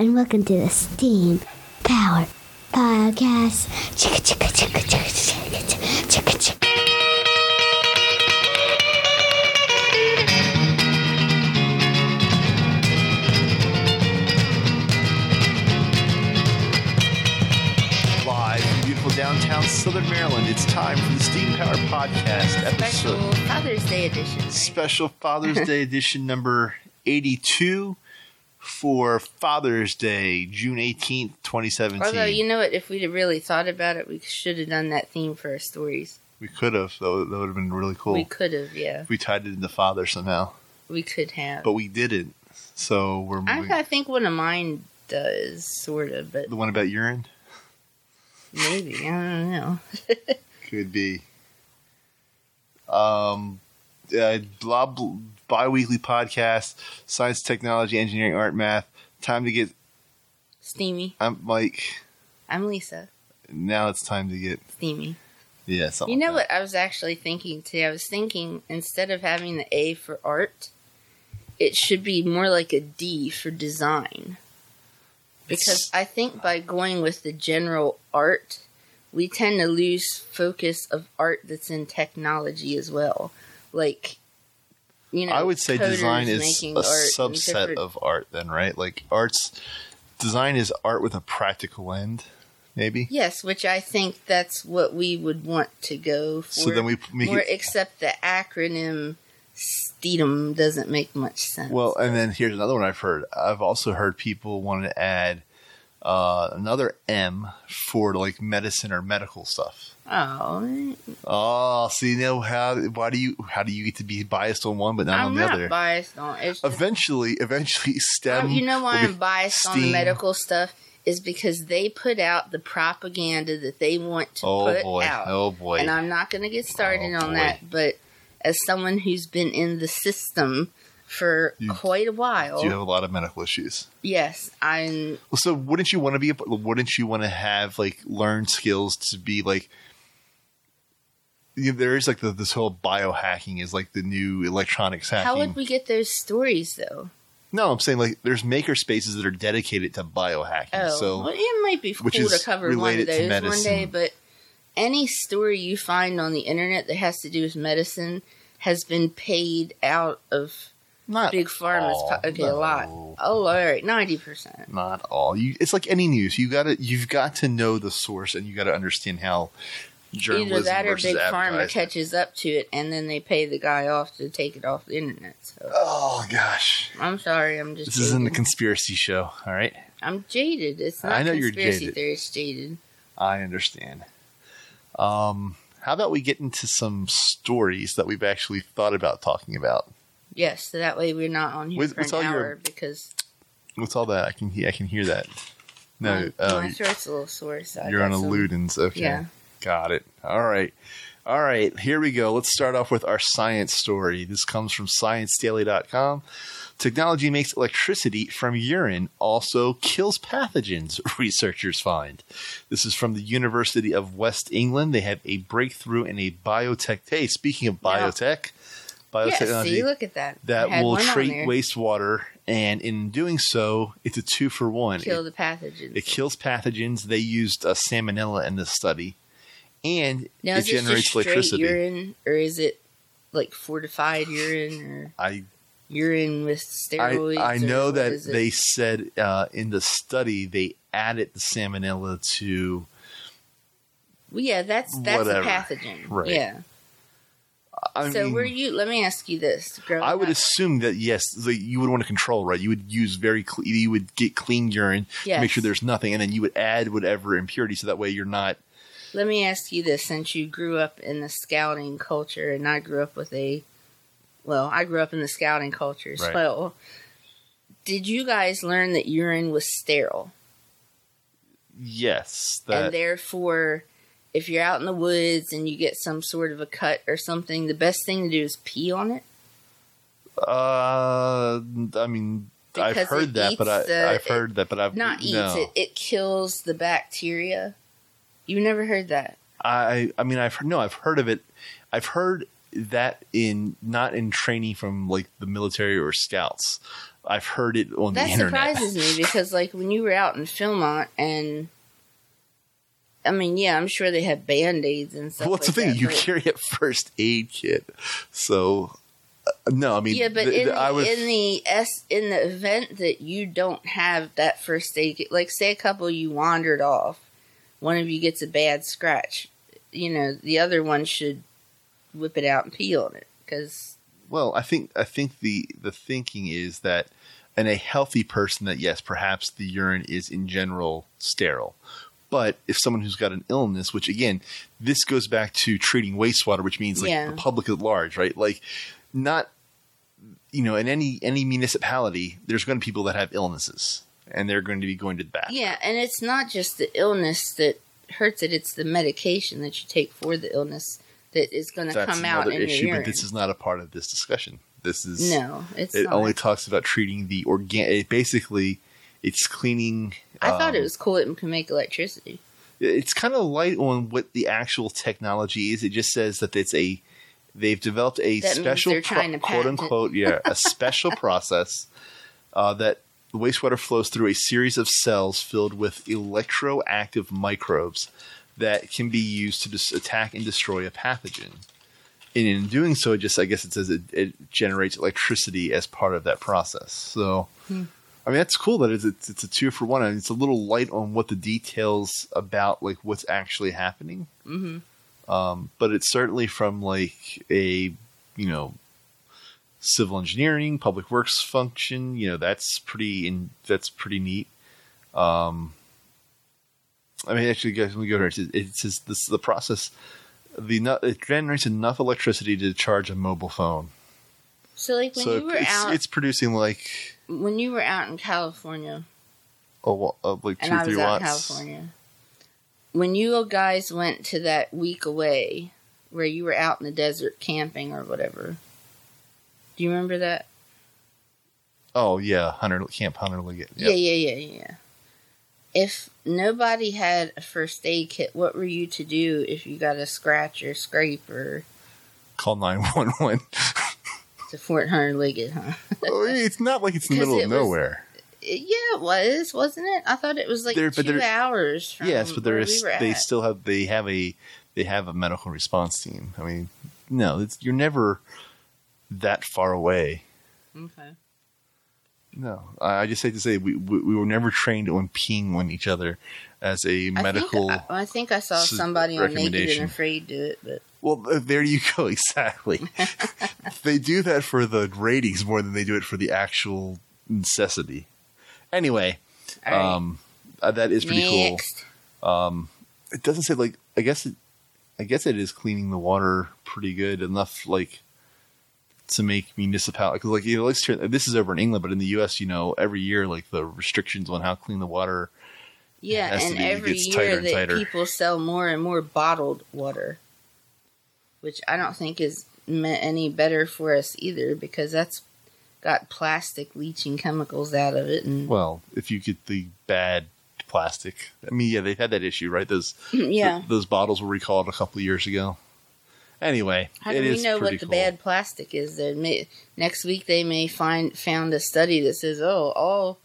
and welcome to the Steam Power Podcast. Chicka chicka chicka chicka chicka chicka chicka chicka. Live from beautiful downtown Southern Maryland, it's time for the Steam Power Podcast episode. Special. Father's Day edition. Special Father's Day edition number 82 for Father's Day, June 18th, 2017. Although, you know what? If we'd have really thought about it, we should have done that theme for our stories. we could have, though, that would have been really cool. We could have, yeah. if we tied it into father somehow, We could have. but we didn't. So we're I. I think one of mine does, sort of, but the one about urine maybe. I don't know. could be. Um, uh, blah, blah, bi-weekly podcast, science, technology, engineering, art, math. Time to get. Steamy. I'm Mike. I'm Lisa. Now it's time to get. Steamy. Yeah. You know like what I was actually thinking today? I was thinking instead of having the A for art, it should be more like a D for design. Because I think by going with the general art, we tend to lose focus of art that's in technology as well. Like, you know, I would say design is a subset of art, then, right? Like arts, design is art with a practical end, maybe. Yes, which I think that's what we would want to go for. So then we make more, it. except the acronym STEAM doesn't make much sense. Well, and then here's another one I've heard. I've also heard people want to add uh, another M for like medicine or medical stuff. oh, Oh, so you know how? Why do you? How do you get to be biased on one but not on I'm the not other? biased on it's just- Eventually, eventually, STEM. Um, you know why I'm biased on the medical stuff is because they put out the propaganda that they want to Oh put boy! out, Oh boy! and I'm not going to get started Oh, on boy. that. But as someone who's been in the system for You- quite a while, you have a lot of medical issues. yes, I'm. Well, so wouldn't you want to be? Wouldn't you want to have like learn skills to be like? You know, there is like the, this whole biohacking is like the new electronics hacking. How would we get those stories though? no, I'm saying like there's maker spaces that are dedicated to biohacking. Oh, so well, it might be cool to cover one of those one day, but any story you find on the internet that has to do with medicine has been paid out of not big pharma's. all, po- okay, a lot. Oh, all right, ninety percent. Not all. You, it's like any news. You got to you've got to know the source and you got to understand how journalism Either that or big pharma catches up to it, and then they pay the guy off to take it off the internet. So Oh gosh, I'm sorry, I'm just. this isn't a conspiracy show. All right, I'm jaded. It's not I know you're jaded. theory. It's jaded. I understand. Um, how about we get into some stories that we've actually thought about talking about? Yes, so that way we're not on here With- for an all your- hour because What's all that? I can he- I can hear that. No, my, oh, my throat's a little sore. So you're on a Ludens. Okay, Yeah. got it. All right, all right. Here we go. Let's start off with our science story. This comes from ScienceDaily.com. Technology makes electricity from urine also kills pathogens, researchers find. This is from the University of West England. They have a breakthrough in a biotech. Hey, speaking of Yeah. Biotech, Yeah, biotechnology see, look at that. That will treat wastewater, and in doing so, it's a two for one. kill It, the pathogens. it kills pathogens. They used uh, salmonella in this study, and now, it is this just generates electricity. urine, or is it like fortified urine, or I urine with steroids? I or know that they said uh, in the study they added the salmonella to. Well, yeah, that's that's Whatever. a pathogen. Right. Yeah. I so mean, were you? Let me ask you this. I would up- assume that yes, like, you would want to control, right? You would use very, cle you would get clean urine, Yes. make sure there's nothing, and then you would add whatever impurity, so that way you're not. Let me ask you this: since you grew up in the scouting culture, and I grew up with a, well, I grew up in the scouting culture as Right. well. Did you guys learn that urine was sterile, Yes, that and therefore, if you're out in the woods and you get some sort of a cut or something, the best thing to do is pee on it? Uh, I mean, I've heard that, but I, the- I've heard that, but I've Not eats no. it; it kills the bacteria. You never heard that? I, I mean, I've heard, no, I've heard of it. I've heard that in not in training from like the military or scouts. I've heard it on That the internet. surprises me because, like, when you were out in Philmont, and I mean, yeah, I'm sure they have band aids and stuff. Well, what's like the thing? that, You carry a first aid kit, so uh, no. I mean, yeah, but th- in, the, would. in the s in the event that you don't have that first aid, kit, like say a couple you wandered off, one of you gets a bad scratch, you know, the other one should whip it out and pee on it because Well, I think I think the the thinking is that in a healthy person that yes, perhaps the urine is in general sterile. But if someone who's got an illness, which again, this goes back to treating wastewater, which means like Yeah. the public at large, right? Like not you know, in any any municipality, there's going to be people that have illnesses and they're going to be going to the bathroom. yeah, and it's not just the illness that hurts it; it's the medication that you take for the illness that is going to That's come out in issue, your urine. but this is not a part of this discussion. This is no, it's it not. only talks about treating the organic. Basically, it's cleaning. I thought it um, was cool it can make electricity. It's kind of light on what the actual technology is. It just says that it's a. They've developed a That special, to quote patent it. unquote, yeah, a special process uh, that the wastewater flows through a series of cells filled with electroactive microbes that can be used to just attack and destroy a pathogen. And in doing so, it just I guess it says it, it generates electricity as part of that process. So, Hmm. I mean, that's cool that it's, it's it's a two for one, and it's a little light on what the details about like what's actually happening. hmm Um, but it's certainly from like a you know civil engineering, public works function. You know, that's pretty in that's pretty neat. Um, I mean, actually, guys, when we go here, it says, it says this the process. The it generates enough electricity to charge a mobile phone. So, like when so you were it's, out, it's producing like when you were out in California, wa- uh, like two and or I three was out in. California, when you guys went to that week away, where you were out in the desert camping or whatever, do you remember that? Oh yeah, Hunter Camp Hunter Liggett. Yeah, yeah, yeah, yeah. If nobody had a first aid kit, what were you to do if you got a scratch or scrape or Call nine one one. to Fort Hunter Liggett, huh? Oh, It's not like it's in the middle of was- nowhere. Yeah, it was, wasn't it? I thought it was like There- two hours. From yes, but there is. we they at. still have. They have a. They have a medical response team. I mean, no, it's, you're never that far away. Okay. No, I just hate to say we, we we were never trained on peeing on each other as a medical. I think, I, I think I saw somebody on Naked and Afraid do it, but well, there you go. Exactly. they do that for the ratings more than they do it for the actual necessity. Anyway, right. um, uh, that is pretty cool. Next. it doesn't say like I guess it I guess it is cleaning the water pretty good enough like to make municipality because like you know let's turn, this is over in England but in the U.S. you know every year like the restrictions on how clean the water Yeah, and be- every year that tighter. people sell more and more bottled water, which I don't think is me- any better for us either because that's got plastic leaching chemicals out of it, and well if you get the bad plastic I mean yeah they've had that issue right those yeah. th- those bottles were recalled a couple of years ago anyway How do we know what the cool. bad plastic is? That may, next week they may find found a study that says, "Oh, all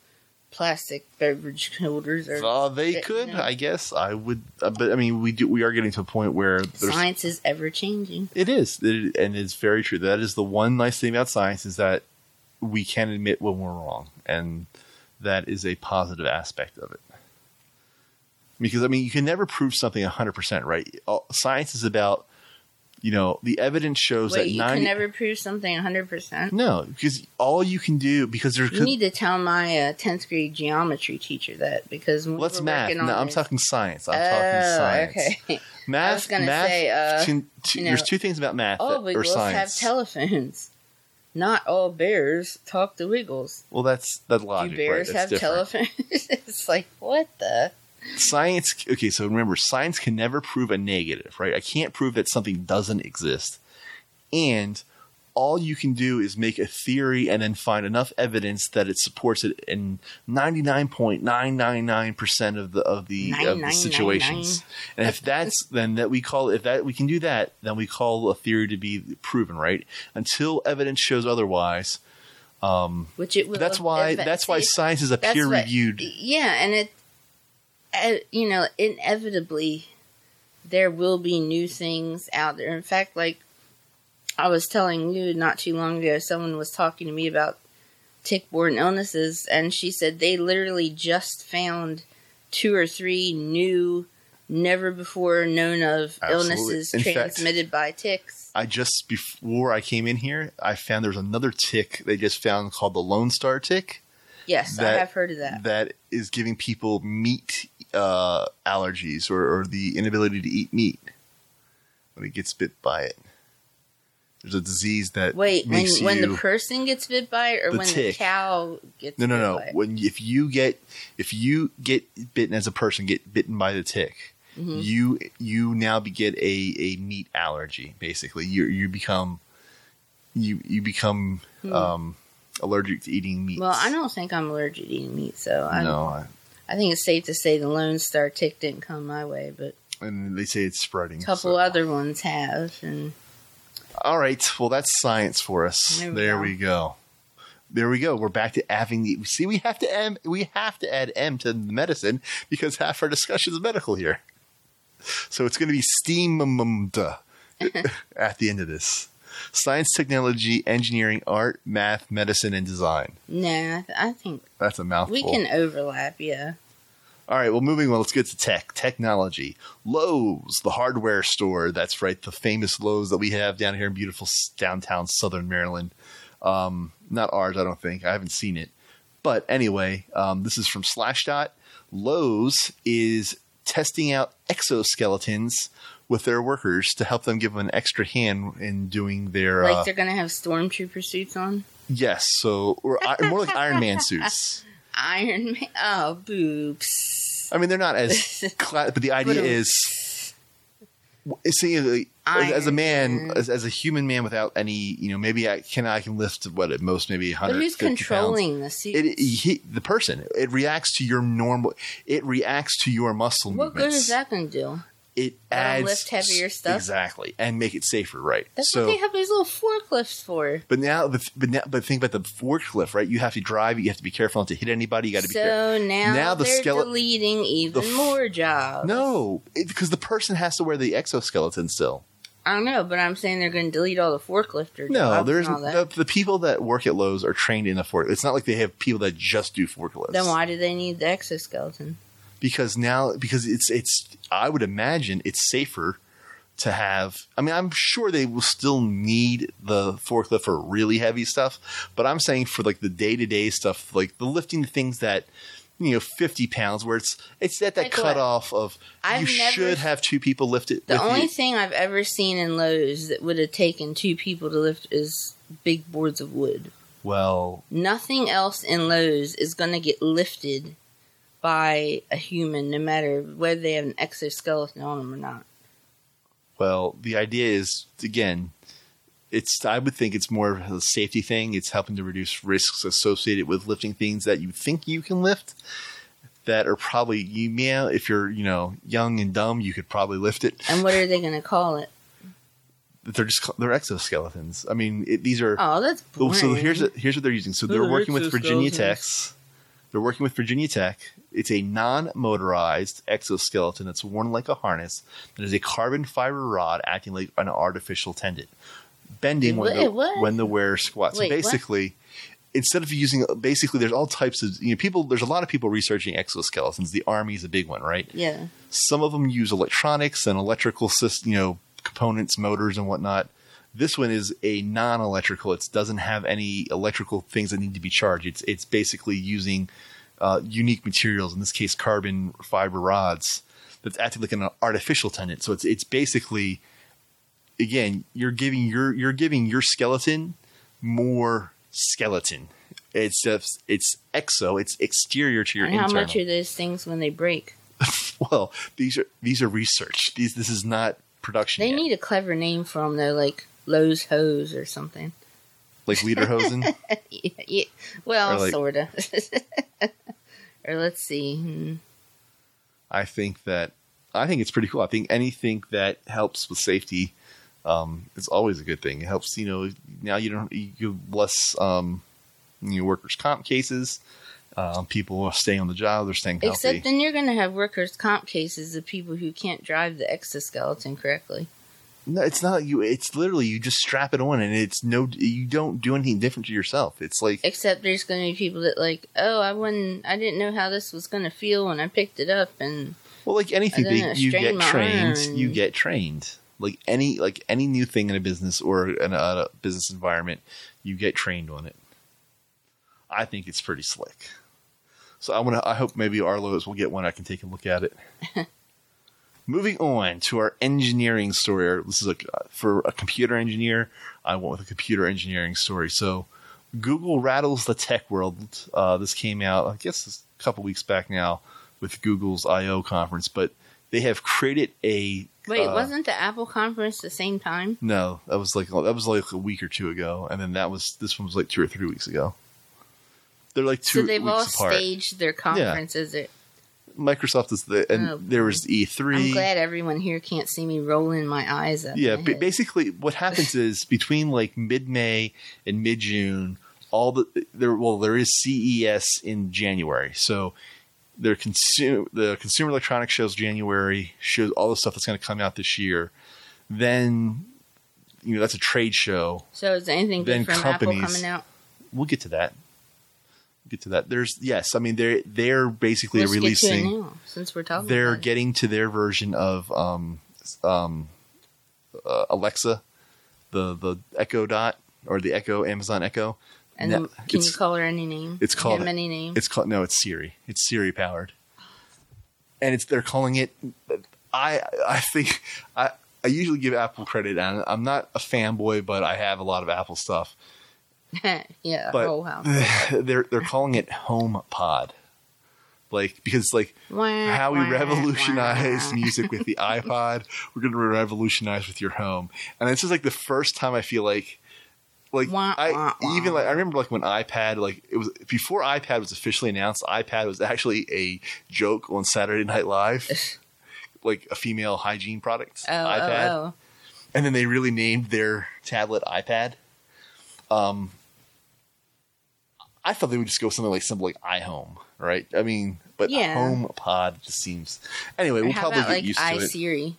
plastic beverage holders are." Uh, they could. I guess. I would, uh, but I mean, we do. We are getting to a point where Science is ever changing. It is, it, and it's very true. That is the one nice thing about science is that we can admit when we're wrong, and that is a positive aspect of it. Because I mean, you can never prove something hundred percent right. All- Science is about, you know, the evidence shows Wait, that you 90 can never prove something hundred percent. no, because all you can do because there's You need to tell my uh, tenth grade geometry teacher that because we what's math? No, I'm this- talking science. I'm oh, talking science. okay. Math. I was gonna math say, uh, can- two- you know, there's two things about math all that, Wiggles have telephones. Not all bears talk to Wiggles. well, that's that logic. Do bears right? Have different. telephones? it's like what the? Science okay so remember science can never prove a negative right i can't prove that something doesn't exist and all you can do is make a theory and then find enough evidence that it supports it in 99.999% of the of the of the 9999. situations and if that's then that we call if that we can do that then we call a theory to be proven right until evidence shows otherwise Um, which it will. That's why. That's why science is a peer reviewed. Yeah, and it, Uh, you know, inevitably, there will be new things out there. In fact, like I was telling you not too long ago, someone was talking to me about tick-borne illnesses, and she said they literally just found two or three new, never before known of Absolutely. illnesses In fact- transmitted by ticks. I just before I came in here, I found there's another tick they just found called the Lone Star tick Yes, that- I have heard of that. that is giving people meat uh, allergies or, or the inability to eat meat when it gets bit by it. There's a disease that Wait, when makes when you, the person gets bit by it, or The when tick. the cow gets no no bit no by when if you get if you get bitten as a person get bitten by the tick Mm-hmm. you you now get a, a meat allergy basically you you become you you become um, allergic to eating meat Hmm. Well, I don't think I'm allergic to eating meat, so I, no I, I think it's safe to say the Lone Star tick didn't come my way, but and they say it's spreading a couple so- other ones have. And All right. Well, that's science for us. There There we we, go. go. There we go. We're back to having the. See, we have to M. We have to add M to the medicine because half our discussion is medical here. So it's going to be steamed at the end of this. Science, technology, engineering, art, math, medicine, and design. no, I, th- I think That's a mouthful. we can overlap. Yeah, All right, well, moving on, let's get to tech, technology. Lowe's, the hardware store. That's right, the famous Lowe's that we have down here in beautiful downtown Southern Maryland. Um, not ours, I don't think. I haven't seen it. But anyway, um, this is from Slashdot. Lowe's is testing out exoskeletons with their workers to help them give them an extra hand in doing their. like uh, they're gonna have stormtrooper suits on. yes, so or more like Iron Man suits. Iron Man. Oh, boobs. I mean, they're not as, cla- but the idea is, see, like, as a man, as, as a human man without any, you know, maybe I can I can lift what at most maybe hundred. But who's controlling the suits? It, he, the person. It reacts to your normal. It reacts to your muscle movements. what good is that gonna do? It adds lift heavier stuff? exactly and make it safer, right? That's so, what they have those little forklifts for. but now, but but now, but think about the forklift, right? You have to drive. it. You have to be careful not to hit anybody. You got to be careful. So now, Now the they're skele- deleting even the f- more jobs. No, because the person has to wear the exoskeleton still. I don't know, but I'm saying they're going to delete all the forklifter No, there's and all that. the, the people that work at Lowe's are trained in the fork. It's not like they have people that just do forklifts. then why do they need the exoskeleton? Because now, because it's it's. I would imagine it's safer to have. I mean, I'm sure they will still need the forklift for really heavy stuff, but I'm saying for like the day to day stuff, like the lifting things that you know, 50 pounds, where it's it's at that Like what? cutoff of I've you should have two people lift it. The only you. thing I've ever seen in Lowe's that would have taken two people to lift is big boards of wood. well, Nothing else in Lowe's is going to get lifted by a human, no matter whether they have an exoskeleton on them or not. Well, the idea is again, it's I would think it's more of a safety thing. It's helping to reduce risks associated with lifting things that you think you can lift that are probably you yeah, if you're, you know, young and dumb, you could probably lift it. And what are they going to call it? They're just they're exoskeletons. I mean, it, these are Oh, that's Oh, boring. so here's here's what they're using. So they're Oh, working with Virginia exoskeletons. Techs. They're working with Virginia Tech. It's a non-motorized exoskeleton that's worn like a harness. That is a carbon fiber rod acting like an artificial tendon, bending when the, what? when the wearer squats. Wait, so what? basically, instead of using basically, there's all types of you know people. There's a lot of people researching exoskeletons. The army is a big one, right? Yeah. Some of them use electronics and electrical system, you know, components, motors, and whatnot. This one is a non-electrical. It doesn't have any electrical things that need to be charged. It's it's basically using uh, unique materials. In this case, carbon fiber rods that's acting like an artificial tendon. So it's it's basically again you're giving your you're giving your skeleton more skeleton. It's just it's exo. It's exterior to your And how much are those things when they break? Well, these are these are research. These this is not production. They yet. need a clever name for them, though, like Lowe's Hose or something. like Lederhosen. yeah, yeah. Well, like- sort of. or let's see. Hmm. I think that I think it's pretty cool. I think anything that helps with safety um, is always a good thing. It helps. You know, now you don't you less um, you know, workers' comp cases. Um, people are staying on the job; they're staying healthy. Except then you're going to have workers' comp cases of people who can't drive the exoskeleton correctly. No, it's not you. It's literally you just strap it on, and it's no. You don't do anything different to yourself. It's like Except there's going to be people that like, oh, I wouldn't, I didn't know how this was going to feel when I picked it up, and well, like anything And big, it you get trained. arm. You get trained. Like any like any new thing in a business or in a, a business environment, you get trained on it. I think it's pretty slick. So I want to. I hope maybe Arlo's will get one. I can take a look at it. Moving on to our engineering story. This is a, for a computer engineer. I went with a computer engineering story. So, Google rattles the tech world. Uh, this came out, I guess, a couple weeks back now with Google's I/O conference. But they have created a wait, uh, wasn't the Apple conference the same time? no, that was like that was like a week or two ago, and then that was this one was like two or three weeks ago. They're like two So they've all apart. staged their conferences. It- Microsoft is the and Oh, there was E3. I'm glad everyone here can't see me rolling my eyes up. Yeah, basically what happens is between like mid May and mid June, all the there well there is CES in January, so their consumer the Consumer Electronics shows January shows all the stuff that's going to come out this year. Then you know that's a trade show. So is anything then from Apple companies- coming out? We'll get to that. Get to that. There's yes, I mean they're they're basically Let's releasing. get to it now, since we're talking. they're getting to their version of um, um, uh, Alexa, the the Echo Dot or the Echo Amazon Echo. And No, can you call her any name? it's called- any name. It's called no, it's Siri. It's Siri powered, and it's they're calling it. I I think I I usually give Apple credit, and I'm not a fanboy, but I have a lot of Apple stuff. yeah, But oh wow. they're they're calling it Home Pod, like because like how we revolutionized music with the iPod, we're going to revolutionize with your home. And this is like the first time I feel like, like Wah, I wah, wah. even like I remember like when iPad like it was before iPad was officially announced. iPad was actually a joke on Saturday Night Live, like a female hygiene product. Oh, oh, iPad, oh, oh. and then they really named their tablet iPad. Um, I thought they would just go something like something like iHome, right? I mean, but Yeah. HomePod just seems. Anyway, Or we'll how probably about get like used to it. iSiri?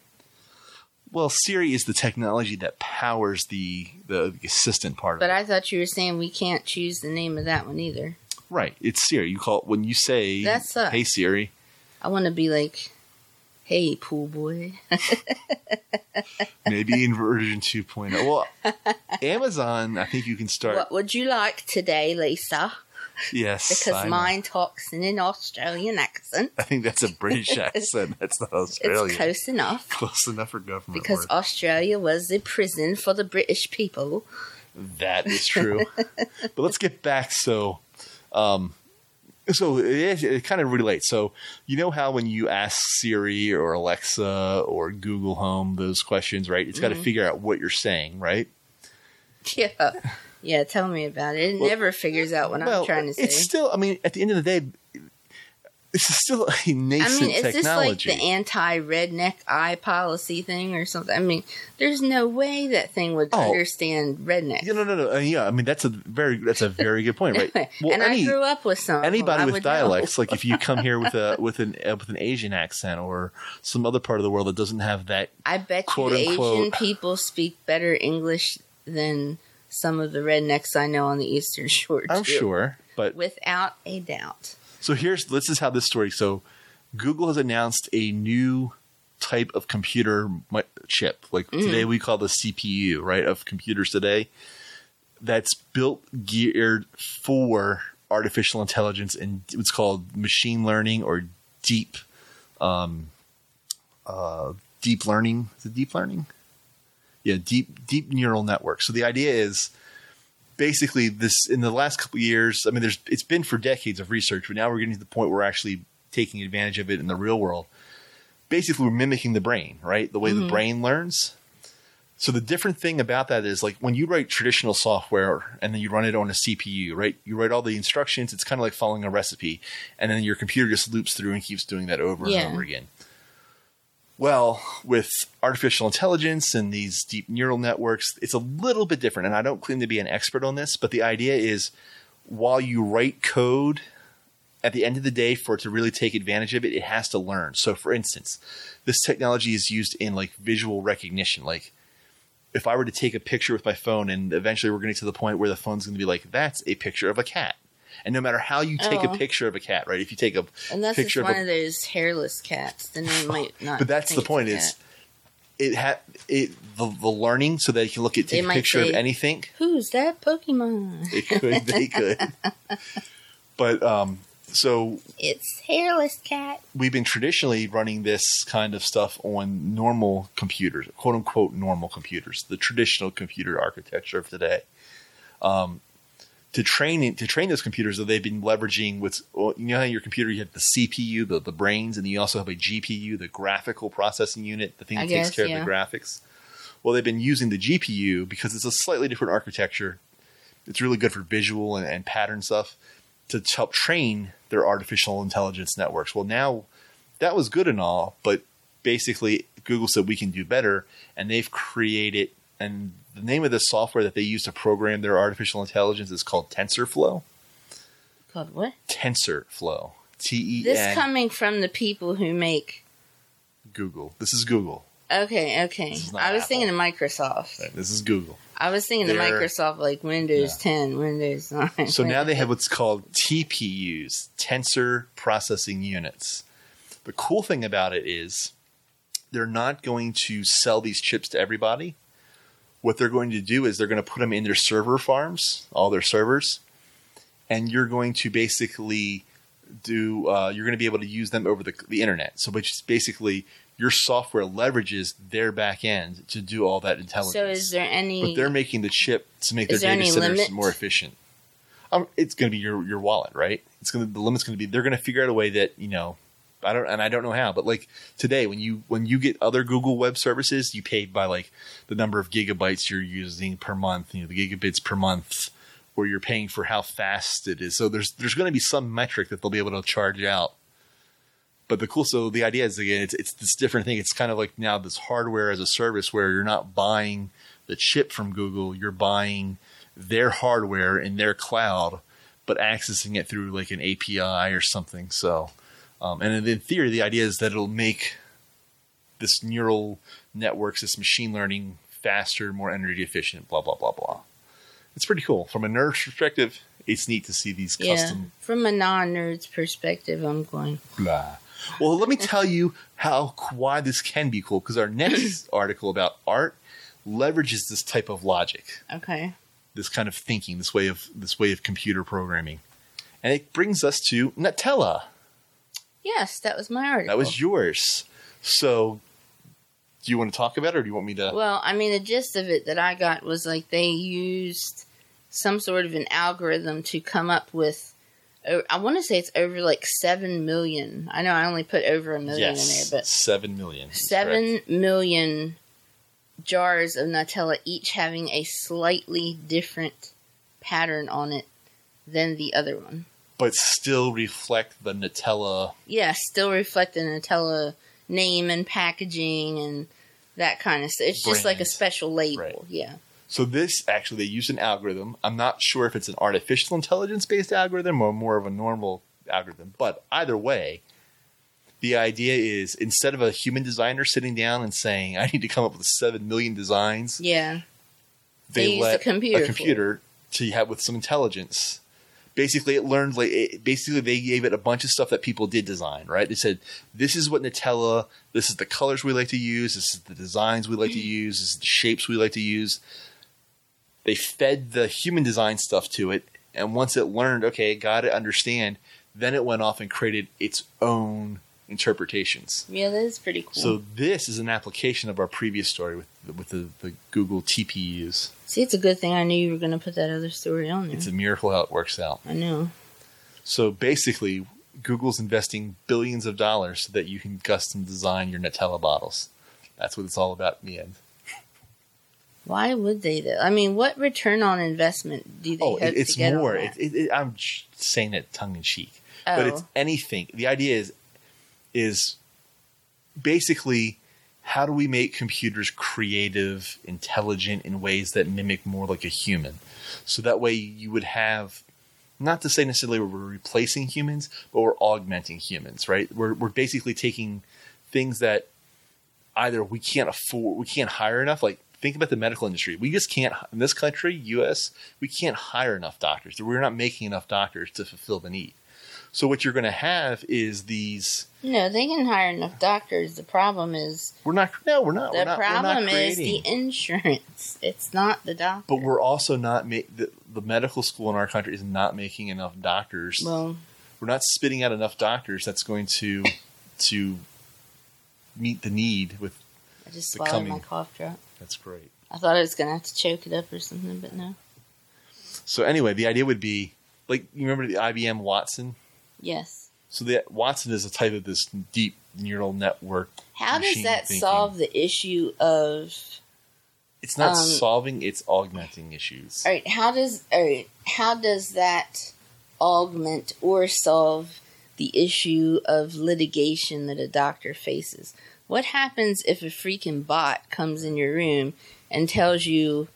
Well, Siri is the technology that powers the the, the assistant part But of it. I thought you were saying we can't choose the name of that one either. right, it's Siri. You call it when you say. "Hey Siri." I want to be like, "Hey, pool boy." Maybe in version 2.0. Well, Amazon, I think you can start. what would you like today, Lisa? yes, Because I know. mine talks in an Australian accent. I think that's a British accent. That's not Australian. It's close enough. Close enough for government. Because work. Australia was a prison for the British people. That is true. but let's get back. So, um, so it, it kind of relates. So you know how when you ask Siri or Alexa or Google Home those questions, right? It's got Mm-hmm. to figure out what you're saying, right? Yeah. Yeah, tell me about it. It Well- never figures out what I'm trying to say. it's still. I mean, at the end of the day, this is still a nascent I mean, is this like the anti-redneck eye policy thing or something? I mean, there's no way that thing would Oh. understand redneck. yeah, no, no, no. Uh, yeah, I mean that's a very that's a very good point, right? and I grew up with some. anybody with dialects like if you come here with a with an uh, with an asian accent or some other part of the world that doesn't have that I bet quote, you unquote- Asian people speak better English than some of the rednecks I know on the Eastern Shore. i'm sure but without a doubt. So here's this is how this story so google has announced a new type of computer chip. Like today we call the cpu right of computers today that's built geared for artificial intelligence and what's called machine learning or deep um uh deep learning is it deep learning? Yeah deep deep neural network so the idea is basically this in the last couple of years i mean there's it's been for decades of research but now we're getting to the point where we're actually taking advantage of it in the real world. Basically we're mimicking the brain right? The way the mm-hmm. brain learns. So the different thing about that is like when you write traditional software and then you run it on a cpu right? You write all the instructions it's kind of like following a recipe and then your computer just loops through and keeps doing that over Yeah. and over again well, with artificial intelligence and these deep neural networks, it's a little bit different. And I don't claim to be an expert on this, but the idea is while you write code, at the end of the day, for it to really take advantage of it, it has to learn. So, for instance, this technology is used in like visual recognition. Like, if I were to take a picture with my phone, and eventually we're going to get to the point where the phone's going to be like, "That's a picture of a cat," and no matter how you take Oh. a picture of a cat, right? If you take a Unless picture it's of one a of those hairless cats, then they might not. but that's the point is it had it the, the learning so that you can look at take a picture of anything who's that Pokemon? it could they could but um so It's hairless cat. we've been traditionally running this kind of stuff on normal computers quote unquote normal computers the traditional computer architecture of today um to train to train those computers, though they've been leveraging what's well, you know how your computer you have the CPU, the, the brains, and then you also have a GPU, the graphical processing unit, the thing that I takes guess, care yeah. of the graphics. Well, they've been using the GPU because it's a slightly different architecture. It's really good for visual and, and pattern stuff to help train their artificial intelligence networks. Well, now that was good and all, but basically Google said we can do better, and they've created and the name of the software that they use to program their artificial intelligence is called TensorFlow. Called what? TensorFlow. T E This coming from the people who make. Google. This is Google. Okay, okay. This is not I was Apple. thinking of Microsoft. Right, This is Google. I was thinking of They're- Microsoft like Windows 10, Windows 9. So now they have what's called TPUs, Tensor Processing Units. The cool thing about it is they're not going to sell these chips to everybody. What they're going to do is they're going to put them in their server farms, all their servers, and you're going to basically do. Uh, you're going to be able to use them over the, the internet. So, which is basically your software leverages their back end to do all that intelligence. So is there any? But they're making the chip to make their data centers limit? more efficient. Um, it's going to be your your wallet, right? It's going to the limit's going to be. They're going to figure out a way that you know. I don't, and I don't know how, but like today, when you when you get other Google Web Services, you pay by like the number of gigabytes you're using per month, you know, the gigabits per month, where you're paying for how fast it is. So there's there's going to be some metric that they'll be able to charge out. But the cool, so the idea is again, it's it's this different thing. It's kind of like now this hardware as a service where you're not buying the chip from Google, you're buying their hardware in their cloud, but accessing it through like an API or something. So, um, and in theory, the idea is that it'll make this neural networks, this machine learning faster, more energy efficient, blah, blah, blah, blah. It's pretty cool. From a nerd's perspective, it's neat to see these yeah. custom From a non-nerd's perspective, I'm going. blah. Well, let me tell you how why this can be cool because our next article about art leverages this type of logic, Okay. this kind of thinking, this way of this way of computer programming, and it brings us to Nutella. Yes, that was my article. That was yours. So, do you want to talk about it, or do you want me to? Well, I mean, the gist of it that I got was like they used some sort of an algorithm to come up with. I want to say it's over like seven million. I know I only put over a million yes, in there, but seven million. seven million jars of Nutella, each having a slightly different pattern on it than the other one. But still reflect the Nutella. Yeah, still reflect the Nutella name and packaging and that kind of stuff. It's just like a special label. Right. Yeah. So this actually they used an algorithm. I'm not sure if it's an artificial intelligence based algorithm or more of a normal algorithm, but either way, the idea is instead of a human designer sitting down and saying, "I need to come up with seven million designs," Yeah. they, They let a computer a computer to have with some intelligence. Basically, it learned like it, basically they gave it a bunch of stuff that people did design. Right? They said, "This is what Nutella. This is the colors we like to use. This is the designs we like to mm. use. This is the shapes we like to use." They fed the human design stuff to it, and once it learned, okay, got it, understand, then it went off and created its own interpretations. Yeah, that is pretty cool. So this is an application of our previous story with with the, the Google TPUs. See, it's a good thing I knew you were going to put that other story on there. It's a miracle how it works out. I know. So basically, Google's investing billions of dollars so that you can custom design your Nutella bottles. That's what it's all about in the end. Why would they though? I mean, what return on investment do they Oh, it's more. It, it, it, I'm saying it tongue in cheek, but it's Oh. anything. The idea is is basically how do we make computers creative, intelligent in ways that mimic more like a human? So that way you would have not to say necessarily we're replacing humans, but we're augmenting humans, right? We're we're basically taking things that either we can't afford, we can't hire enough. Like think about the medical industry. We just can't in this country, U.S. We can't hire enough doctors. We're not making enough doctors to fulfill the need. So what you're going to have is these. No, they can hire enough doctors. The problem is We're not. No, we're not. the we're not, we're not problem is the insurance. It's not the doctor. But we're also not ma- the, the medical school in our country is not making enough doctors. well, we're not spitting out enough doctors that's going to to meet the need with I just swallowed my becoming- cough drop. that's great. I thought I was gonna have to choke it up or something, but no. So anyway, the idea would be like you remember the IBM Watson? Yes. So the Watson is a type of this deep neural network. How does that thinking. solve the issue of It's not um, solving, it's augmenting issues. all right, how does all right, how does that augment or solve the issue of litigation that a doctor faces? What happens if a freaking bot comes in your room and tells you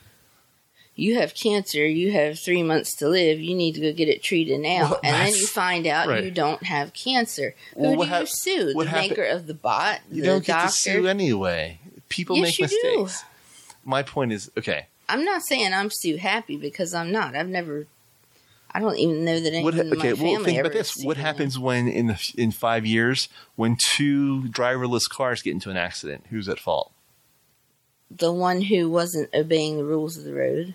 you have cancer, you have three months to live, you need to go get it treated now, Well, and then you find out right. you don't have cancer. Who what do you hap- sue? the happen- maker of the bot? You the don't get doctor? to sue anyway. People Yes, make you do. mistakes. My point is okay. I'm not saying I'm Sue happy because I'm not. I've never. I don't even know that anyone What, ha- in my okay, family well, think ever about this. sued What me. happens when in the, in five years when two driverless cars get into an accident? Who's at fault? The one who wasn't obeying the rules of the road.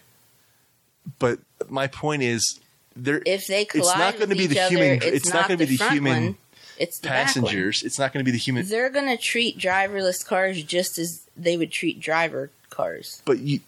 But my point is, there If they collide It's not gonna be each the other, human- it's, it's not gonna be the human one, it's the passengers. It's not going to be the human. They're going to treat driverless cars just as they would treat driver cars. But you,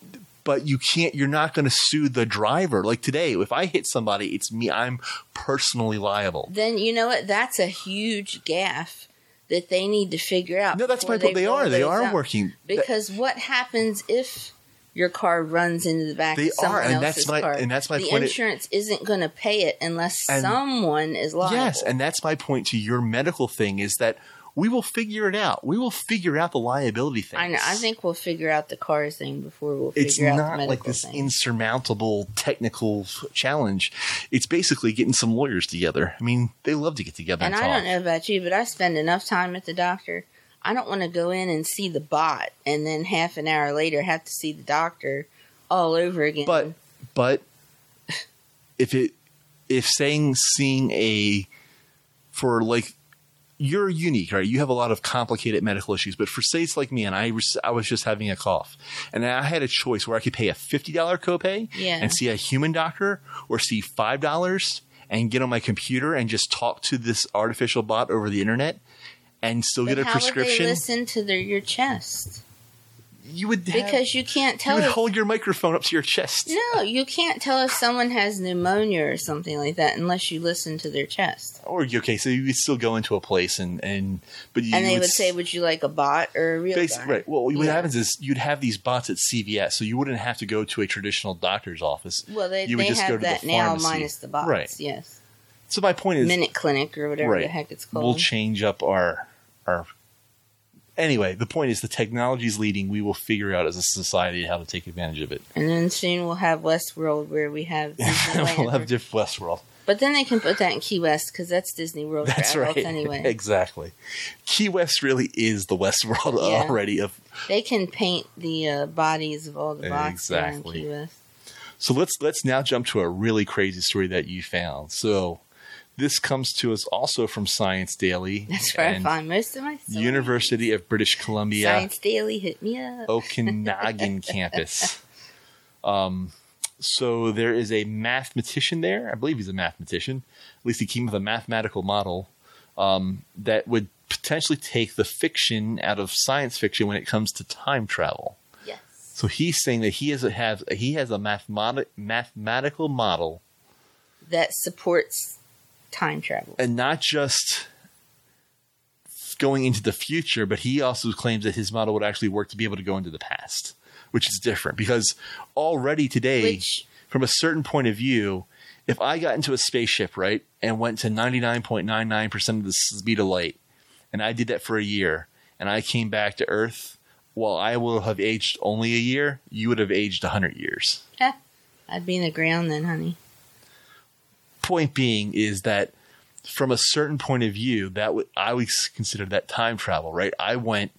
but you can't. You're not going to sue the driver. Like today, if I hit somebody, it's me. I'm personally liable. Then you know what? That's a huge gaff that they need to figure out. No, that's my point. They roll are. They are out. working. Because what happens if your car runs into the back They of someone are, and that's else's my- car? and that's my the point. insurance isn't going to pay it unless And- someone is liable. Yes, and that's my point to your medical thing is that we will figure it out. We will figure out the liability thing. I know. I think we'll figure out the car thing before we'll figure it's out the not like this thing. insurmountable technical challenge. It's basically getting some lawyers together. I mean, they love to get together and, and I don't know about you, but I spend enough time at the doctor. I don't want to go in and see the bot and then half an hour later have to see the doctor all over again. But but if it if saying seeing a for like you're unique, right? You have a lot of complicated medical issues, but for say it's like me, and I was I was just having a cough, and I had a choice where I could pay a fifty dollar copay Yeah. and see a human doctor, or see five dollars and get on my computer and just talk to this artificial bot over the internet, and still But get a would prescription. listen to their, your chest? you would have, Because you can't you tell would if hold your microphone up to your chest. No, you can't tell if someone has pneumonia or something like that unless you listen to their chest. Or okay, so you would still go into a place and and but you and they would s- say, "Would you like a bot or a real basi- guy?" right. Well, what Yeah. happens is you'd have these bots at CVS, so you wouldn't have to go to a traditional doctor's office. Well, they, You would they just go have to the that now, pharmacy. minus the bots. Right. Yes, So my point is, Minute Clinic or whatever the heck it's called. we'll change up our our. Anyway, the point is the technology is leading. We will figure out as a society how to take advantage of it. and then soon we'll have Westworld where we have we'll have different Westworld. but then they can put that in Key West because that's Disney World That's for right. anyway. exactly. Key West really is the Westworld Yeah. already. Of They can paint the uh, bodies of all the boxes there in Exactly. Key West. So let's let's now jump to a really crazy story that you found. So this comes to us also from Science Daily That's where I find most of my stories. University of British Columbia Science Daily hit me up. Okanagan campus. Um, so there is a mathematician there. I believe he's a mathematician. At least he came with a mathematical model um, that would potentially take the fiction out of science fiction when it comes to time travel. Yes. So he's saying that he has a, have he has a mathematic mathematical model That supports time travel. and not just going into the future, but he also claims that his model would actually work to be able to go into the past, which is different because already today, Which from a certain point of view, if I got into a spaceship, right, and went to 99.99% of the speed of light, and I did that for a year, and I came back to Earth, while I will have aged only a year, you would have aged 100 years. I'd be in the ground then, honey. Point being is that from a certain point of view, that would I would consider that time travel, right? I went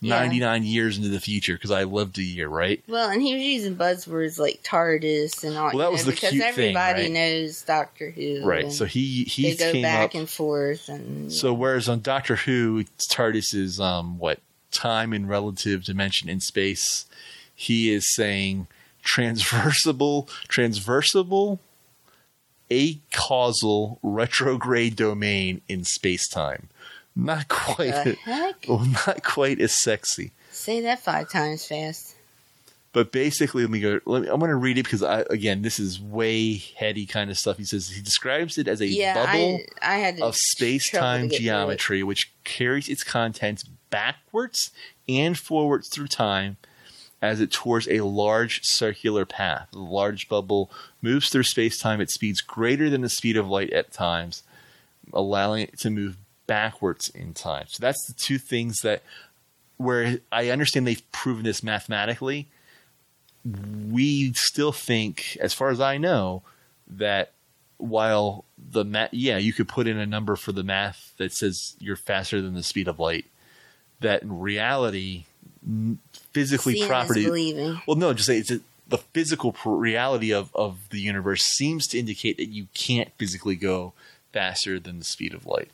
Yeah. 99 years into the future because I lived a year, right? Well, and he was using buzzwords like TARDIS and all. Well, that was know, the because cute thing, everybody right? knows Doctor Who. Right. So he he they go back up. and forth, and so whereas on Doctor Who, TARDIS is um what time and relative dimension in space. He is saying transversible, transversible, a causal retrograde domain in space time. Not quite, well, not quite as sexy. Say that five times fast. But basically, let me go. Let me, I'm going to read it because I again, this is way heady kind of stuff. He says he describes it as a Yeah, bubble I, I of space time to get through it. geometry, which carries its contents backwards and forwards through time as it tours a large circular path. The large bubble moves through space time at speeds greater than the speed of light at times, allowing it to move backwards in time. So that's the two things that, where I understand they've proven this mathematically. We still think, as far as I know, that while the math, yeah, you could put in a number for the math that says you're faster than the speed of light. That in reality, physically, Seeing property. Well, no, just say it's a, the physical reality of of the universe seems to indicate that you can't physically go faster than the speed of light.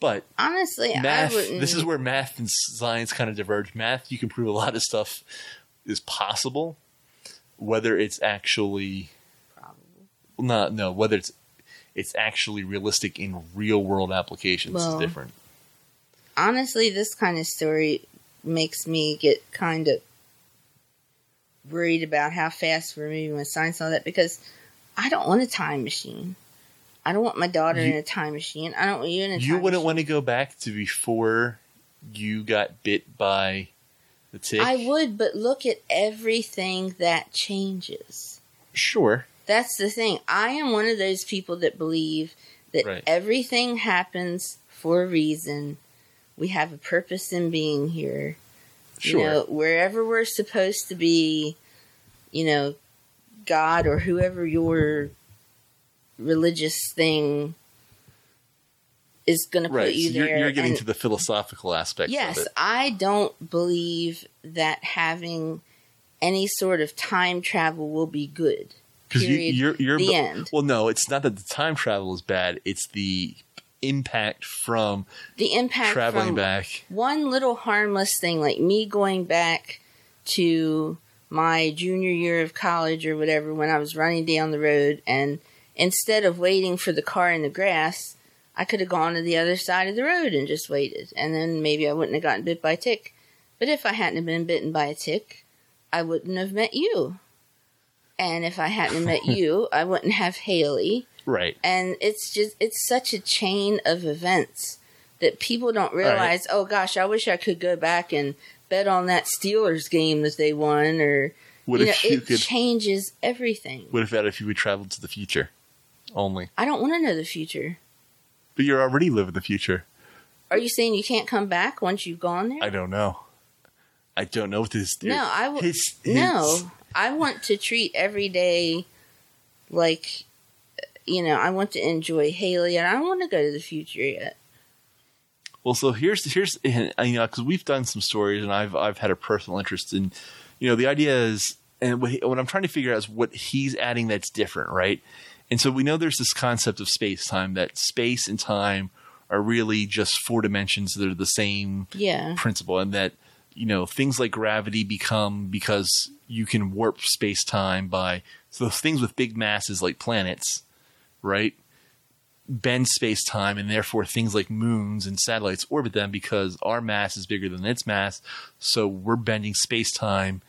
But Honestly, math, I wouldn't. this is where math and science kind of diverge. Math, you can prove a lot of stuff is possible, whether it's actually not no whether it's it's actually realistic in real world applications Well, is different. honestly, this kind of story makes me get kind of worried about how fast we're moving with science and all that because I don't want a time machine. I don't want my daughter You- in a time machine. I don't want you in a time You wouldn't machine. want to go back to before you got bit by the tick. I would, but look at everything that changes. Sure. That's the thing. I am one of those people that believe that Right. everything happens for a reason. We have a purpose in being here. Sure. You know, wherever we're supposed to be, you know, God or whoever your religious thing is going to right. put you so you're, there. you're getting and- to the philosophical aspect yes, of it. I don't believe that having any sort of time travel will be good. Because you, you're, you're the end. Well, no, it's not that the time travel is bad. It's the impact from The impact traveling back. one little harmless thing like me going back to my junior year of college or whatever when I was running down the road and instead of waiting for the car in the grass, I could have gone to the other side of the road and just waited. And then maybe I wouldn't have gotten bit by a tick. But if I hadn't have been bitten by a tick, I wouldn't have met you. And if I hadn't have met you, I wouldn't have Haley Right. and it's just it's such a chain of events that people don't realize oh gosh i wish i could go back and bet on that steelers game that they won or What you know, it could? changes everything What if that if you would travel to the future only? i don't want to know the future But you're already living the future. are you saying you can't come back once you've gone there I don't know. I don't know what this. no i his, his- no i want to treat every day like you know i want to enjoy haley and i don't want to go to the future yet Well, so here's here's you know because we've done some stories and I've I've had a personal interest in you know the idea is and what, he, what I'm trying to figure out is what he's adding that's different, right? And so we know there's this concept of space time that space and time are really just four dimensions that are the same yeah principle, and that you know things like gravity become because you can warp space time by so things with big masses like planets, right? bend space time, and therefore things like moons and satellites orbit them because our mass is bigger than its mass. So we're bending space time.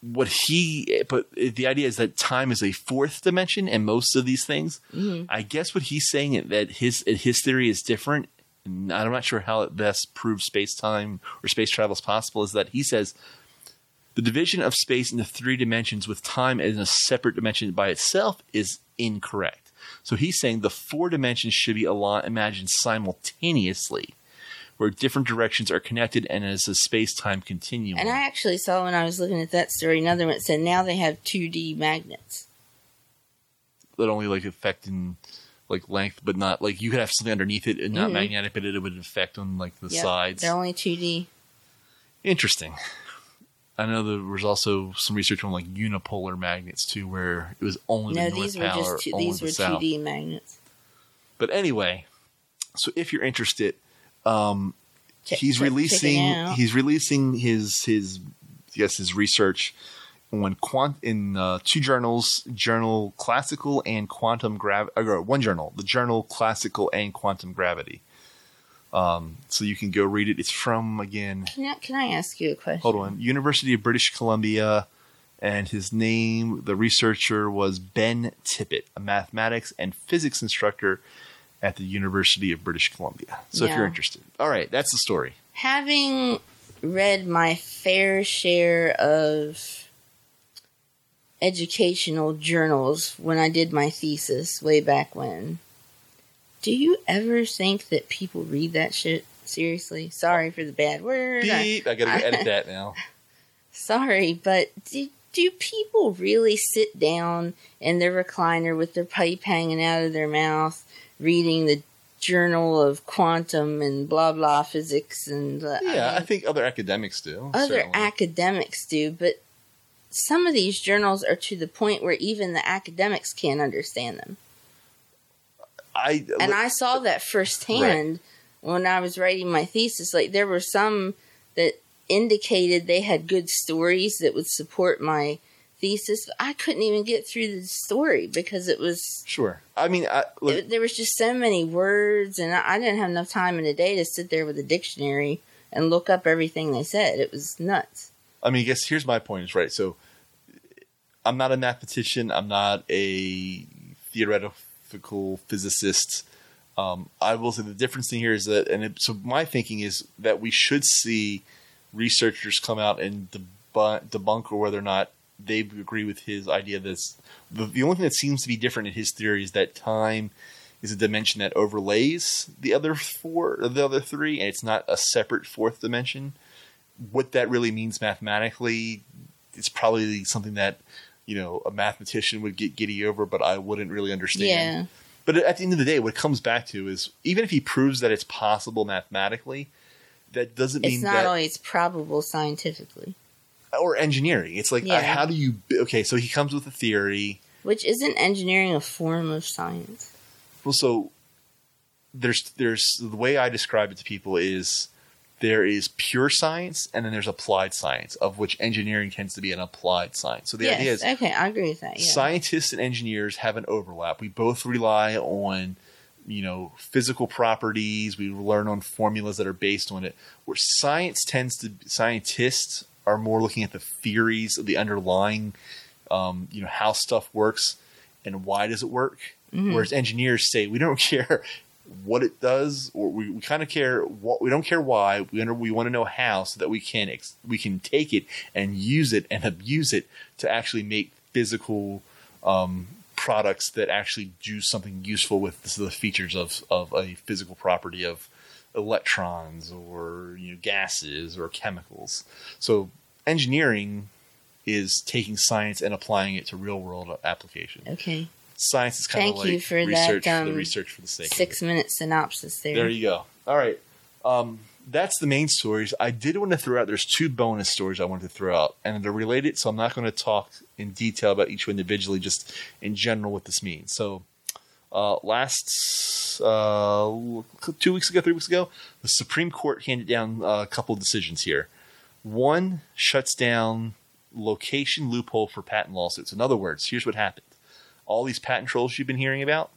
What he, but the idea is that time is a fourth dimension, and most of these things. Mm-hmm. I guess what he's saying that his his theory is different. And I'm not sure how it best proves space time or space travel is possible. Is that he says the division of space into three dimensions with time as a separate dimension by itself is incorrect. So he's saying the four dimensions should be imagined simultaneously, where different directions are connected and as a space time continuum. And I actually saw when I was looking at that story another one that said now they have 2D magnets. that only like affect in like length, but not like you could have something underneath it and not Mhm. magnetic, but it would affect on like the Yep, sides. They're only 2D. Interesting. I know there was also some research on like unipolar magnets too, where it was only No, the north these were just two, these the were south. 2D magnets. But anyway, so if you're interested, um, Check- he's check- check releasing out. he's releasing his his yes his research on quant in uh, two journals journal classical and quantum grav or one journal the journal classical and quantum gravity um, so you can go read it. It's from again Can I, can I ask you a question? hold on. University of british columbia and his name the researcher was ben tippett a mathematics and physics instructor at the university of british columbia. So if you're interested. All right that's the story. Having read my fair share of educational journals when I did my thesis way back when, do you ever think that people read that shit seriously? Sorry for the bad word. I- Beep. I gotta edit that now. Sorry, but do, do people really sit down in their recliner with their pipe hanging out of their mouth, reading the Journal of Quantum and blah blah physics and uh, Yeah, I mean, think other academics do. other certainly. academics do, but some of these journals are to the point where even the academics can't understand them. I And I saw uh, that firsthand when I was writing my thesis. Like there were some that indicated they had good stories that would support my thesis. I couldn't even get through the story because it was sure. I mean, I, look, it, there was just so many words, and I, I didn't have enough time in a day to sit there with a dictionary and look up everything they said. It was nuts. I mean, I guess here's my point is right. So, I'm not a mathematician. I'm not a theoretical physicist. Um, I will say the difference in here is that, and it, so my thinking is that we should see researchers come out and debunk, debunk or whether or not they agree with his idea. that the, the only thing that seems to be different in his theory is that time is a dimension that overlays the other four, the other three, and it's not a separate fourth dimension. What that really means mathematically, it's probably something that you know a mathematician would get giddy over, but I wouldn't really understand. Yeah. But at the end of the day, what it comes back to is even if he proves that it's possible mathematically, that doesn't mean It's not that always probable scientifically. or engineering. It's like uh, how do you okay? So he comes with a theory. Which isn't engineering a form of science? Well, so there's there's the way I describe it to people is there is pure science and then there's applied science, of which engineering tends to be an applied science. So the yes. idea is okay, I agree with that. Yeah. scientists and engineers have an overlap. We both rely on, you know, physical properties. We learn on formulas that are based on it. Where science tends to, scientists are more looking at the theories of the underlying, um, you know, how stuff works and why does it work. Whereas engineers say we don't care what it does, or we, we kind of care what we don't care why. We we want to know how, so that we can ex, we can take it and use it and abuse it to actually make physical um, products that actually do something useful with the features of of a physical property of electrons or you know gases or chemicals. So engineering is taking science and applying it to real world application. okay. Science is kind Thank of like you for that, research for the um, research for the sake. of it. Six minute synopsis there. There you go. All right. Um, that's the main stories. I did want to throw out. There's two bonus stories I wanted to throw out, and they're related. So I'm not going to talk in detail about each one individually, just in general what this means. So uh, last uh, two weeks ago, three weeks ago, the Supreme Court handed down a couple of decisions here. One shuts down location loophole for patent lawsuits. In other words, here's what happened: all these patent trolls you've been hearing about.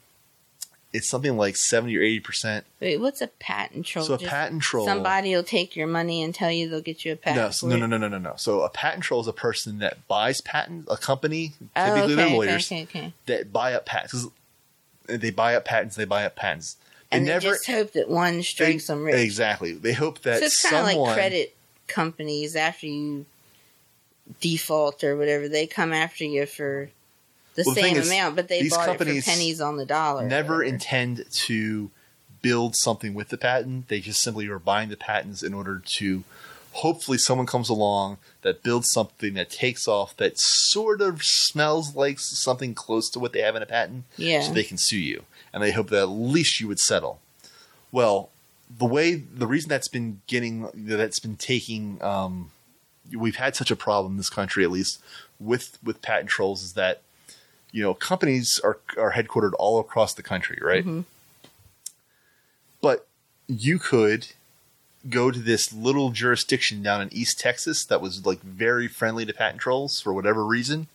It's something like seventy or eighty percent Wait, what's a patent troll? so a Just patent troll. Somebody will take your money and tell you they'll get you a patent. no, so- no, no, no, no, no, no. So a patent troll is a person that buys patents, a company, Oh, typically okay, they're okay, lawyers okay, okay. that buy up patents. They buy up patents. They buy up patents. They And never they just hope that one strikes them rich. exactly. They hope that So it's kind of someone like credit companies after you default or whatever. They come after you for the Well, the same is, amount, but they bought it for pennies on the dollar. never intend to build something with the patent. They just simply are buying the patents in order to hopefully someone comes along that builds something that takes off that sort of smells like something close to what they have in a patent Yeah. so they can sue you and they hope that at least you would settle well the way the reason that's been getting that's been taking um, we've had such a problem in this country at least with with patent trolls is that you know companies are are headquartered all across the country right? Mm-hmm. But you could go to this little jurisdiction down in East Texas that was like very friendly to patent trolls for whatever reason,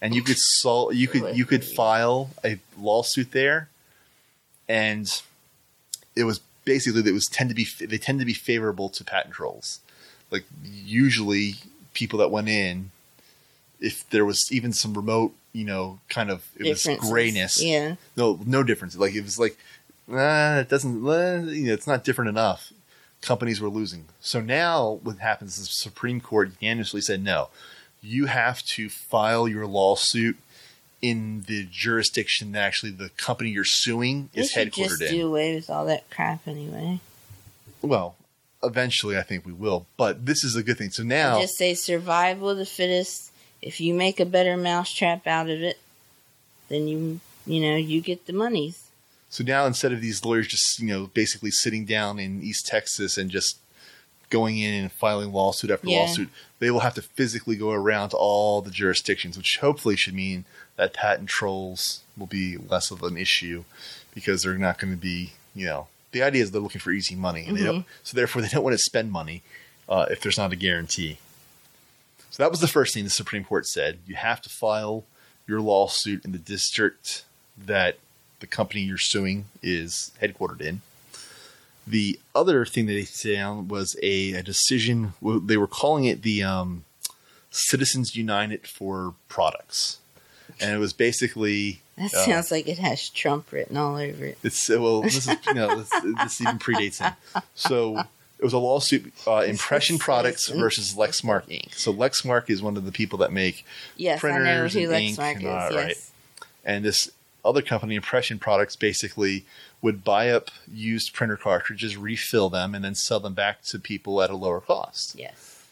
and you could sol- you could you could file a lawsuit there, and it was basically it was tend to be they tend to be favorable to patent trolls, like usually people that went in, if there was even some remote you know kind of it was grayness, Yeah. no no difference. Like it was like, ah, it doesn't. Uh, you know, it's not different enough. Companies were losing. So now what happens is the Supreme Court unanimously said no. You have to file your lawsuit in the jurisdiction that actually the company you're suing is headquartered just in. do away with all that crap anyway. well, eventually I think we will. But this is a good thing. So now Just say survival of the fittest. If you make a better mousetrap out of it, then you you know you get the monies. So now instead of these lawyers just, you know, basically sitting down in East Texas and just going in and filing lawsuit after Yeah. lawsuit, they will have to physically go around to all the jurisdictions, which hopefully should mean that patent trolls will be less of an issue because they're not going to be, you know, the idea is they're looking for easy money. And they don't, so therefore they don't want to spend money uh, if there's not a guarantee. So that was the first thing the Supreme Court said. You have to file your lawsuit in the district that the company you're suing is headquartered in. The other thing that they found was a, a decision. They were calling it the um, Citizens United for Products, and it was basically That uh, sounds like it has Trump written all over it. it's well, this is you know this, this even predates him. So it was a lawsuit. Uh, Impression Products versus Lexmark Inc. So Lexmark is one of the people that make Yes, printers and ink Lexmark and is. yes. right. and this other company, Impression Products, basically would buy up used printer cartridges, refill them, and then sell them back to people at a lower cost. Yes.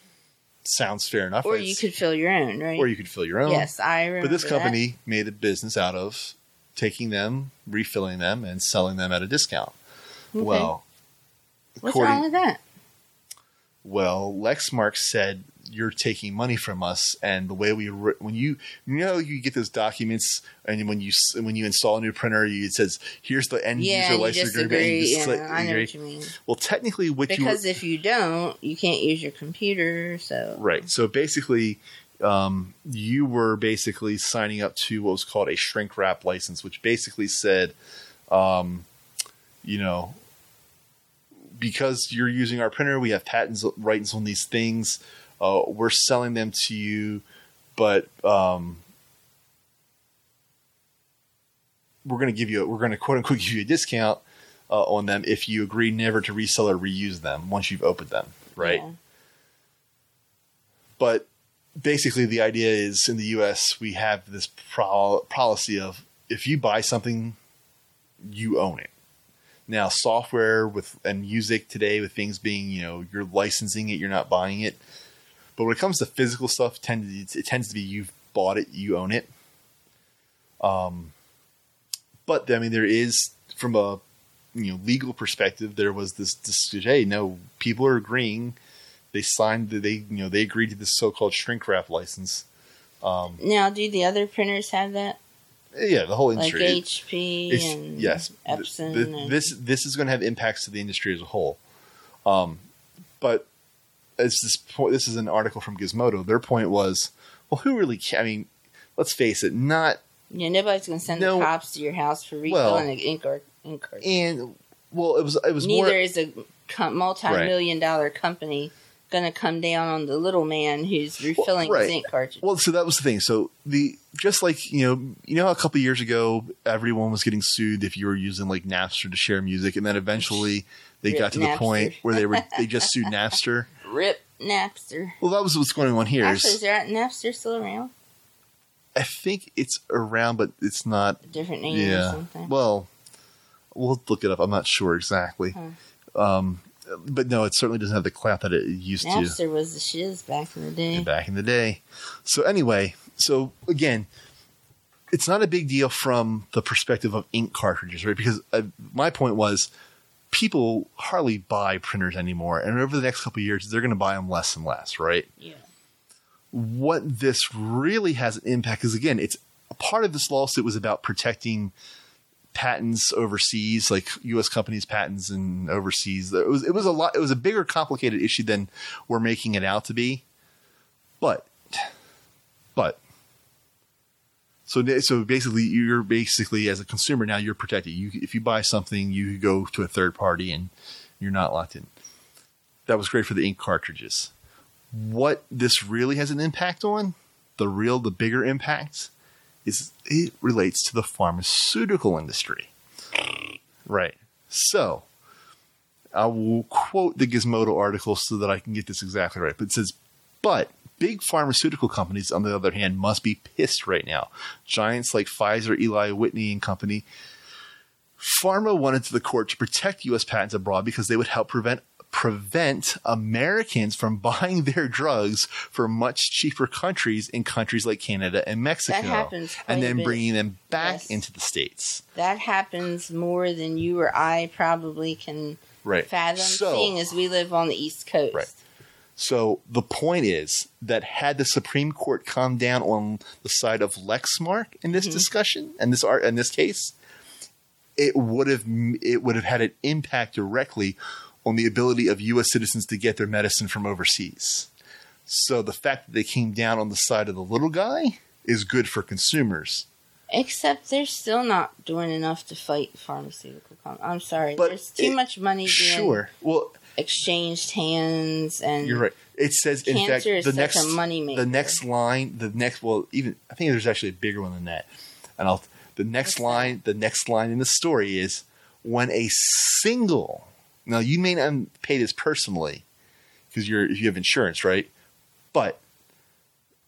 Sounds fair enough. Or right? you could fill your own, right? or you could fill your own. Yes, I remember. But this that. company made a business out of taking them, refilling them, and selling them at a discount. Okay. Well, What's wrong with that? well, Lexmark said you're taking money from us, and the way we re- when you you know you get those documents, and when you when you install a new printer, you, it says here's the end Yeah, user license agreement. Yeah, I know what you mean. Well, technically, what you Because if you don't, you can't use your computer. So Right. So basically, um, you were basically signing up to what was called a shrink wrap license, which basically said, um, you know, because you're using our printer, we have patents rights on these things. Uh, we're selling them to you, but um, we're going to give you, a, we're going to quote unquote give you a discount uh, on them if you agree never to resell or reuse them once you've opened them. Right yeah. but basically the idea is in the US we have this pro- policy of if you buy something you own it now software with and music today with things being you know you're licensing it you're not buying it. But when it comes to physical stuff tend it tends to be you've bought it you own it. Um but i mean there is from a you know legal perspective there was this, this hey no people are agreeing. They signed the, they you know they agreed to this so-called shrink wrap license. Um Now, do the other printers have that? Yeah the whole industry. Like HP It's- and yes Epson. Th- th- and, this this is going to have impacts to the industry as a whole um but it's this point this is an article from gizmodo their point was well who really ca- i mean let's face it not yeah, nobody's going to send No. the cops to your house for Well, refilling an ink or ink card. and well it was it was Neither more is a multi-million dollar company going to come down on the little man who's refilling right. his ink cartridge. Well, so that was the thing. So the just like you know, you know, how a couple years ago, everyone was getting sued if you were using like Napster to share music, and then eventually they Rip got to the point where they were they just sued Napster. Rip Napster. Well, that was what's going on here. Actually, is that Napster still around? I think it's around, but it's not. A different name or Yeah. something? Well, we'll look it up. I'm not sure exactly. Huh. Um, but no, it certainly doesn't have the clout that it used to Napster was the shiz back in the day. back in the day. So anyway, so again, it's not a big deal from the perspective of ink cartridges, right? Because uh, my point was people hardly buy printers anymore, and over the next couple of years, they're going to buy them less and less, right? Yeah. What this really has an impact is again, it's a part of this lawsuit was about protecting patents overseas, like U.S. companies' patents and overseas. It was it was a lot. It was a bigger, complicated issue than we're making it out to be. But, but, so so basically, you're basically as a consumer now you're protected. You if you buy something, you go to a third party and you're not locked in. That was great for the ink cartridges. What this really has an impact on, the real, the bigger impact, is it relates to the pharmaceutical industry. Right. So, I will quote the Gizmodo article so that I can get this exactly right. But it says, but big pharmaceutical companies, on the other hand, must be pissed right now. Giants like Pfizer, Eli Whitney and Company. Pharma wanted to the court to protect U.S. patents abroad because they would help prevent prevent Americans from buying their drugs for much cheaper countries in countries like Canada and Mexico, happens quite and then bringing them back Yes. into the states. That happens more than you or I probably can Right. fathom, So- seeing as we live on the East Coast. Right. So the point is that had the Supreme Court come down on the side of Lexmark in this mm-hmm. discussion and this art in this case, it would have it would have had an impact directly on the ability of U.S. citizens to get their medicine from overseas. So the fact that they came down on the side of the little guy is good for consumers. Except they're still not doing enough to fight pharmaceutical companies. I'm sorry. But There's too it- much money being Sure. Well, exchanged hands and You're right. It says in fact Cancer is the next moneymaker. the next line, the next well, even I think there's actually a bigger one than that. And I'll the next What's line, the next line in the story is when a single now you may not pay this personally because you're if you have insurance, right? But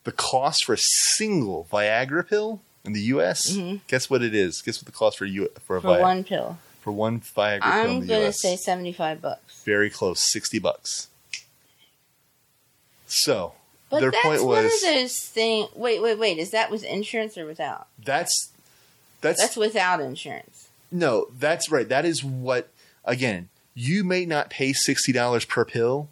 the cost for a single Viagra pill in the U.S. Guess what it is? Guess what the cost for you for a Mm-hmm. for one pill. for one Viagra pill in I'm the gonna U.S. say seventy five bucks. very close, sixty bucks. So But their that's point one was of those things. Wait, wait, wait. Is that with insurance or without? that's that's, That's without insurance. no, that's right. That is what again, you may not pay sixty dollars per pill,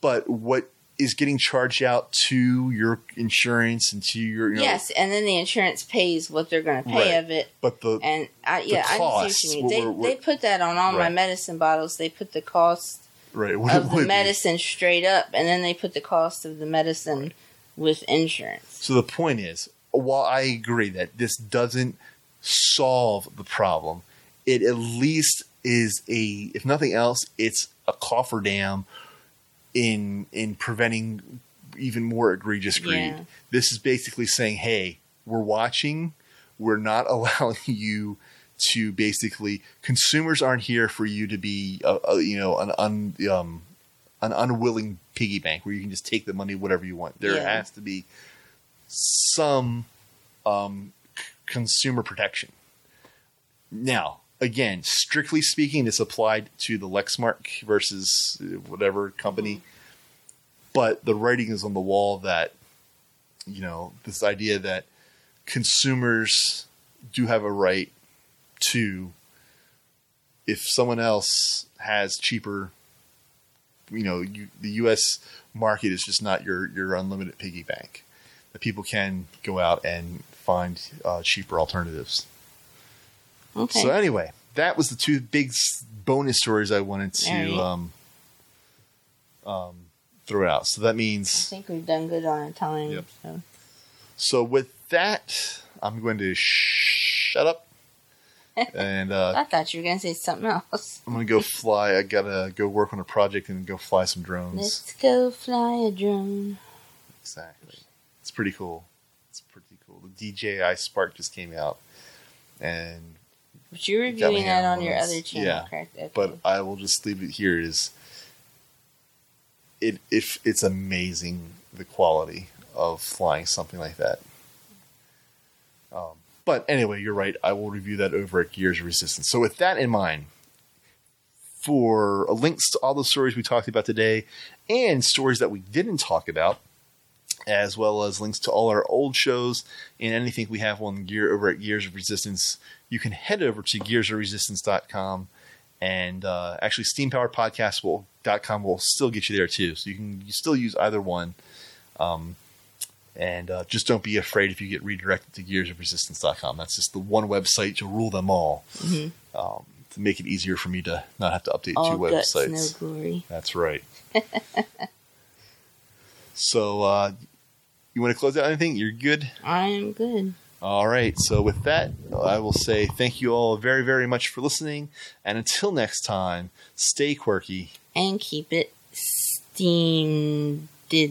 but what is getting charged out to your insurance and to your you know, yes, and then the insurance pays what they're going to pay Right. of it. but the And I, yeah, I see what you mean. They, we're- we're- they put that on all my medicine bottles. They put the cost right what of the medicine straight up, and then they put the cost of the medicine with insurance. So the point is, while I agree that this doesn't solve the problem, it at least is a, if nothing else, it's a cofferdam in in preventing even more egregious greed. Yeah. This is basically saying, hey, we're watching, we're not allowing you to basically consumers aren't here for you to be, uh, uh, you know, an un, um, an unwilling piggy bank where you can just take the money whatever you want. There Yeah. has to be some um, c- consumer protection. Now, again, strictly speaking, this applied to the Lexmark versus uh, whatever company, but the writing is on the wall that you know this idea that consumers do have a right to if someone else has cheaper you know you, the US market is just not your your unlimited piggy bank that people can go out and find uh, cheaper alternatives Okay. so anyway that was the two big bonus stories I wanted to Alright. um, um, throw out so that means I think we've done good on our time. Yep. So. So with that, I'm going to shut up, and uh, I thought you were going to say something else. I'm going to go fly. I gotta go work on a project and go fly some drones. Let's go fly a drone. Exactly. It's pretty cool. It's pretty cool. The DJI Spark just came out, and But you're reviewing that on on your other channel, Yeah. correct? Okay. but I will just leave it here. Is it if it's amazing the quality of flying something like that. Um, but anyway, you're right. I will review that over at Gears of Resistance. So with that in mind, for links to all the stories we talked about today and stories that we didn't talk about, as well as links to all our old shows and anything we have on gear over at Gears of Resistance, you can head over to gearsofresistance.com and uh, actually steampoweredpodcast.com will still get you there too. So you can you still use either one. Um, and uh, just don't be afraid if you get redirected to gearsofresistance.com. That's just the one website to rule them all. Um, to make it easier for me to not have to update All two guts, websites. no glory. That's right. so, uh, you want to close out anything? You're good? I am good. All right. So, with that, I will say thank you all very, very much for listening. And until next time, stay quirky. And keep it the